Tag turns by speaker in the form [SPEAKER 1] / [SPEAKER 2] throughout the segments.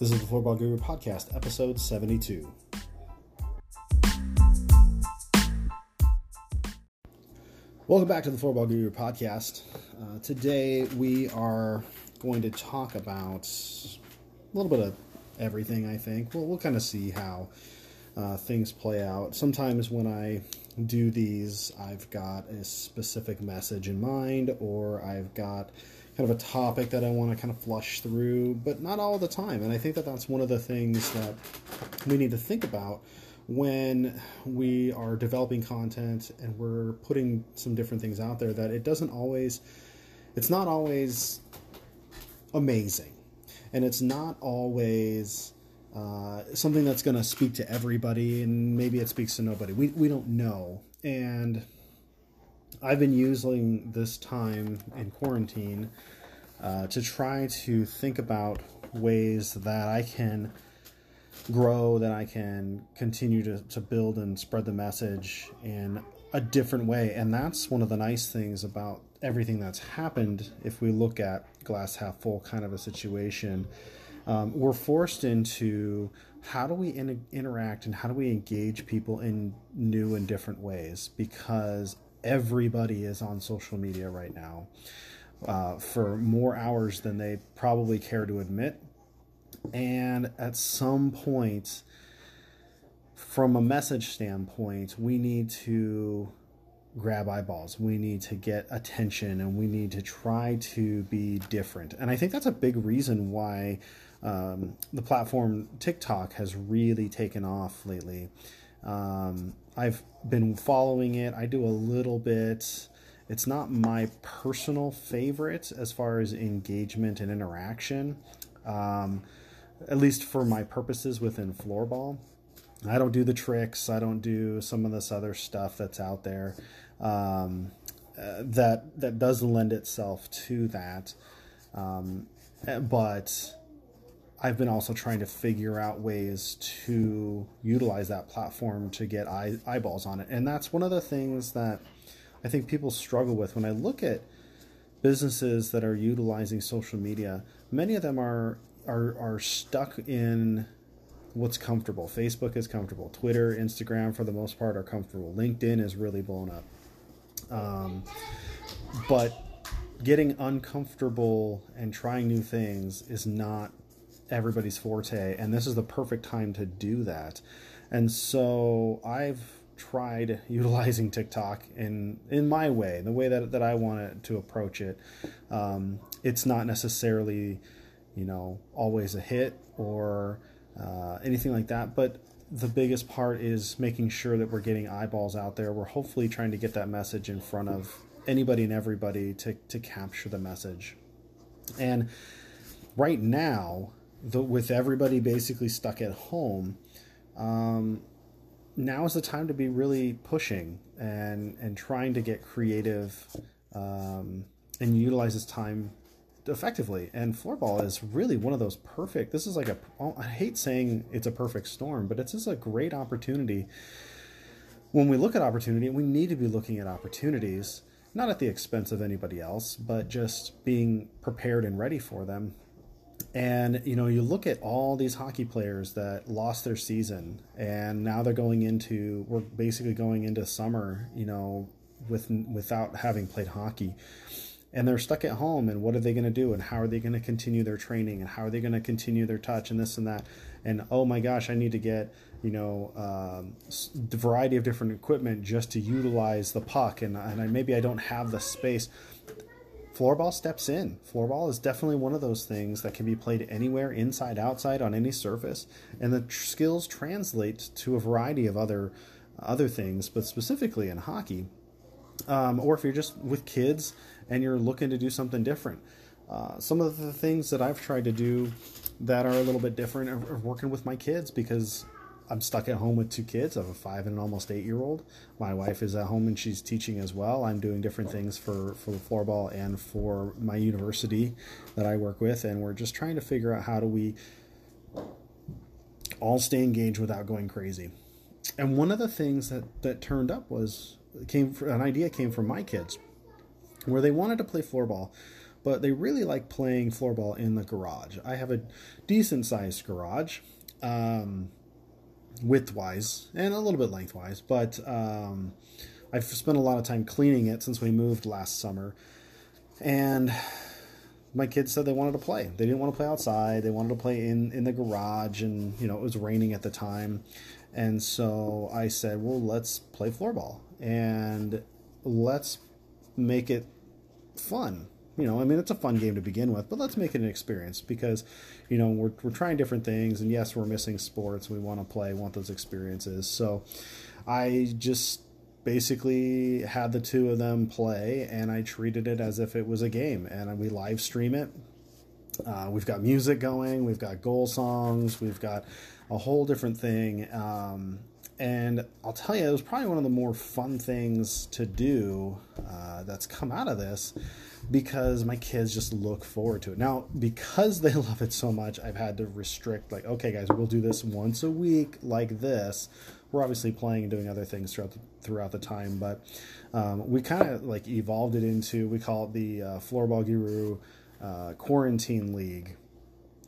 [SPEAKER 1] This is the Floorball Guru Podcast, episode 72. Welcome back to the Floorball Guru Podcast. Uh, today we are going to talk about a little bit of everything, I think. Well, we'll kind of see how uh, things play out. Sometimes when I do these, I've got a specific message in mind, or I've got kind of a topic that I want to kind of flush through, but not all the time. And I think that that's one of the things that we need to think about when we are developing content and we're putting some different things out there that it doesn't always it's not always amazing. And it's not always uh, something that's going to speak to everybody and maybe it speaks to nobody. We, we don't know. And i've been using this time in quarantine uh, to try to think about ways that i can grow, that I can continue to, to build and spread the message in a different way. And that's one of the nice things about everything that's happened. If we look at glass half full kind of a situation, um, we're forced into how do we in- interact and how do we engage people in new and different ways because everybody is on social media right now uh, for more hours than they probably care to admit and at some point, from a message standpoint, we need to grab eyeballs. We need to get attention and we need to try to be different. And I think that's a big reason why um, the platform TikTok has really taken off lately. Um, I've been following it, I do a little bit. It's not my personal favorite as far as engagement and interaction. Um, at least for my purposes within floorball. I don't do the tricks. I don't do some of this other stuff that's out there um, uh, that that does lend itself to that. Um, but I've been also trying to figure out ways to utilize that platform to get eye, eyeballs on it, and that's one of the things that I think people struggle with when I look at businesses that are utilizing social media. Many of them are are are stuck in what's comfortable. Facebook is comfortable. Twitter, Instagram, for the most part, are comfortable. LinkedIn is really blown up. Um, but getting uncomfortable and trying new things is not everybody's forte, and this is the perfect time to do that. And so I've tried utilizing TikTok in in my way, the way that that I want to approach it. Um, it's not necessarily you know, always a hit or uh, anything like that. But the biggest part is making sure that we're getting eyeballs out there. We're hopefully trying to get that message in front of anybody and everybody to, to capture the message. And right now, the, with everybody basically stuck at home, um, now is the time to be really pushing and and trying to get creative um, and utilize this time effectively. And floorball is really one of those perfect. This is like a. I hate saying it's a perfect storm, but it's just a great opportunity. When we look at opportunity, we need to be looking at opportunities, not at the expense of anybody else, but just being prepared and ready for them. And you know, you look at all these hockey players that lost their season, and now they're going into. We're basically going into summer, you know, with without having played hockey. And they're stuck at home and what are they going to do? And how are they going to continue their training? And how are they going to continue their touch? And this and that. And oh my gosh i need to get you know um, variety of different equipment just to utilize the puck. And, and I, maybe i don't have the space floorball steps in floorball is definitely one of those things that can be played anywhere inside outside on any surface and the tr- skills translate to a variety of other other things but specifically in hockey um, or if you're just with kids and you're looking to do something different. Uh, some of the things that I've tried to do that are a little bit different are, are, working with my kids because I'm stuck at home with two kids. I have a five and an almost eight year old. My wife is at home and she's teaching as well. I'm doing different things for, for the floorball and for my university that I work with. And we're just trying to figure out how do we all stay engaged without going crazy. And one of the things that, that turned up was came an idea came from my kids where they wanted to play floorball but they really like playing floorball in the garage. I have a decent sized garage, um, widthwise and a little bit lengthwise, but um, I've spent a lot of time cleaning it since we moved last summer. And my kids said they wanted to play. They didn't want to play outside. They wanted to play in, in the garage, and you know it was raining at the time. And so I said, well, let's play floorball and let's make it fun. You know, I mean, it's a fun game to begin with, but let's make it an experience because, you know, we're, we're trying different things. And yes, we're missing sports. We want to play, want those experiences. So I just basically had the two of them play and I treated it as if it was a game. And we live stream it. Uh, we've got music going, we've got goal songs, we've got a whole different thing. Um, and I'll tell you, it was probably one of the more fun things to do uh, that's come out of this because my kids just look forward to it. Now, because they love it so much, I've had to restrict, like, okay, guys, we'll do this once a week like this. We're obviously playing and doing other things throughout the, throughout the time, but um, we kind of like evolved it into, we call it the uh, Floorball Guru uh, Quarantine League.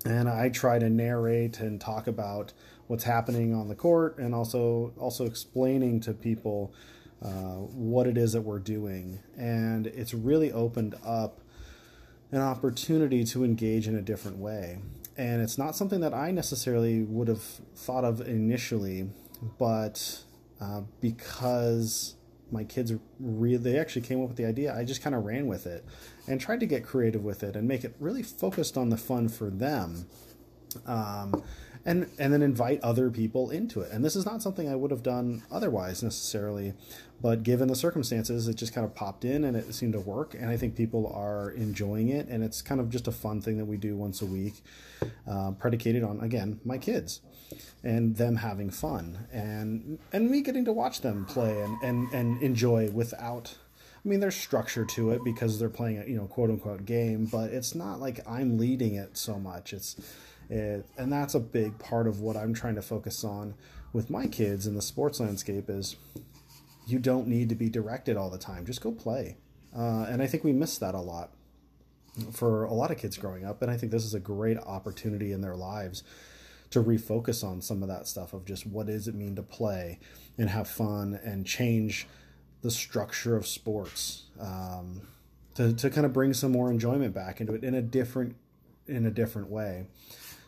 [SPEAKER 1] And I try to narrate and talk about what's happening on the court and also also explaining to people uh, what it is that we're doing. And it's really opened up an opportunity to engage in a different way. And it's not something that I necessarily would have thought of initially, but uh, because my kids really they actually came up with the idea i just kind of ran with it and tried to get creative with it and make it really focused on the fun for them um, and and then invite other people into it. And this is not something I would have done otherwise necessarily, but given the circumstances, it just kind of popped in and it seemed to work. And I think people are enjoying it, and it's kind of just a fun thing that we do once a week, uh, predicated on again my kids and them having fun and and me getting to watch them play and and, and enjoy without I mean, there's structure to it because they're playing a you know quote unquote game, but it's not like I'm leading it so much. It's it, and that's a big part of what I'm trying to focus on with my kids in the sports landscape is you don't need to be directed all the time. Just go play. Uh, and I think we miss that a lot for a lot of kids growing up. And I think this is a great opportunity in their lives to refocus on some of that stuff of just what does it mean to play and have fun and change the structure of sports um, to, to kind of bring some more enjoyment back into it in a different in a different way.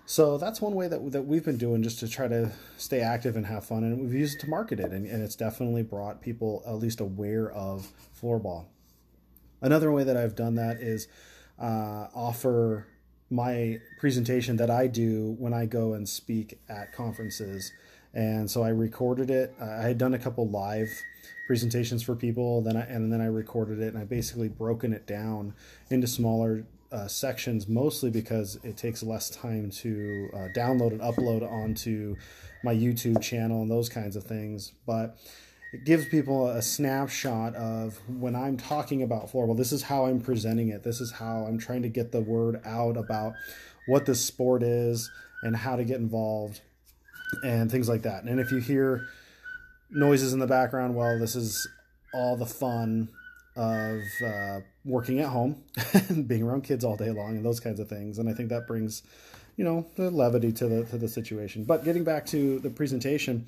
[SPEAKER 1] So that's one way that, that we've been doing just to try to stay active and have fun. And we've used it to market it. And, and it's definitely brought people at least aware of floorball. Another way that I've done that is uh, offer my presentation that I do when I go and speak at conferences. And so I recorded it. I had done a couple live presentations for people, then I, and then I recorded it, and I basically broken it down into smaller uh, sections mostly because it takes less time to uh, download and upload onto my YouTube channel and those kinds of things. But it gives people a snapshot of when I'm talking about floorball. This is how I'm presenting it. This is how I'm trying to get the word out about what this sport is and how to get involved and things like that. And if you hear noises in the background, well, this is all the fun of uh, working at home and being around kids all day long and those kinds of things. And I think that brings, you know, the levity to the to the situation. But getting back to the presentation,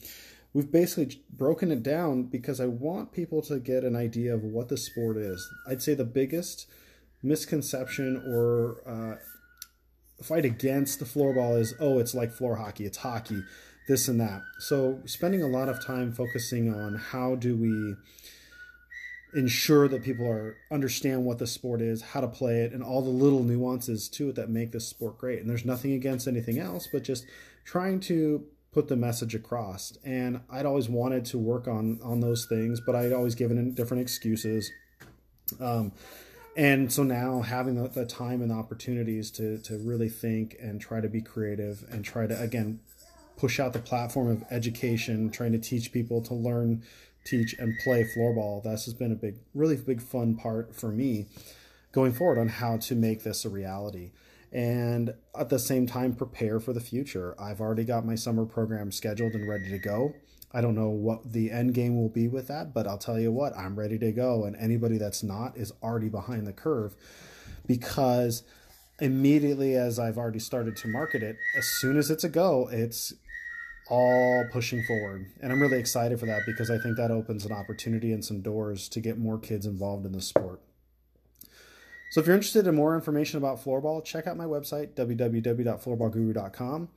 [SPEAKER 1] we've basically broken it down because I want people to get an idea of what the sport is. I'd say the biggest misconception or uh, fight against the floorball is, oh, it's like floor hockey, it's hockey, this and that. So spending a lot of time focusing on how do we ensure that people are understand what the sport is, how to play it, and all the little nuances to it that make this sport great. And there's nothing against anything else, but just trying to put the message across. And I'd always wanted to work on on those things, but I'd always given in different excuses. Um, and so now having the, the time and the opportunities to to really think and try to be creative and try to again push out the platform of education, trying to teach people to learn teach and play floorball. This has been a big, really big fun part for me going forward on how to make this a reality. And at the same time, prepare for the future. I've already got my summer program scheduled and ready to go. I don't know what the end game will be with that, but I'll tell you what, I'm ready to go. And anybody that's not is already behind the curve because immediately as I've already started to market it, as soon as it's a go, it's all pushing forward. And I'm really excited for that because I think that opens an opportunity and some doors to get more kids involved in the sport. So if you're interested in more information about floorball, check out my website, www.floorballguru.com.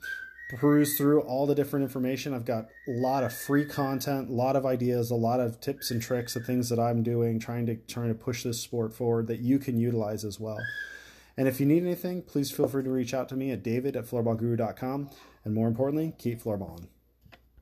[SPEAKER 1] Peruse through all the different information. I've got a lot of free content, a lot of ideas, a lot of tips and tricks of things that I'm doing, trying to trying to push this sport forward that you can utilize as well. And if you need anything, please feel free to reach out to me at david at floorballguru.com. And more importantly, keep floorballing.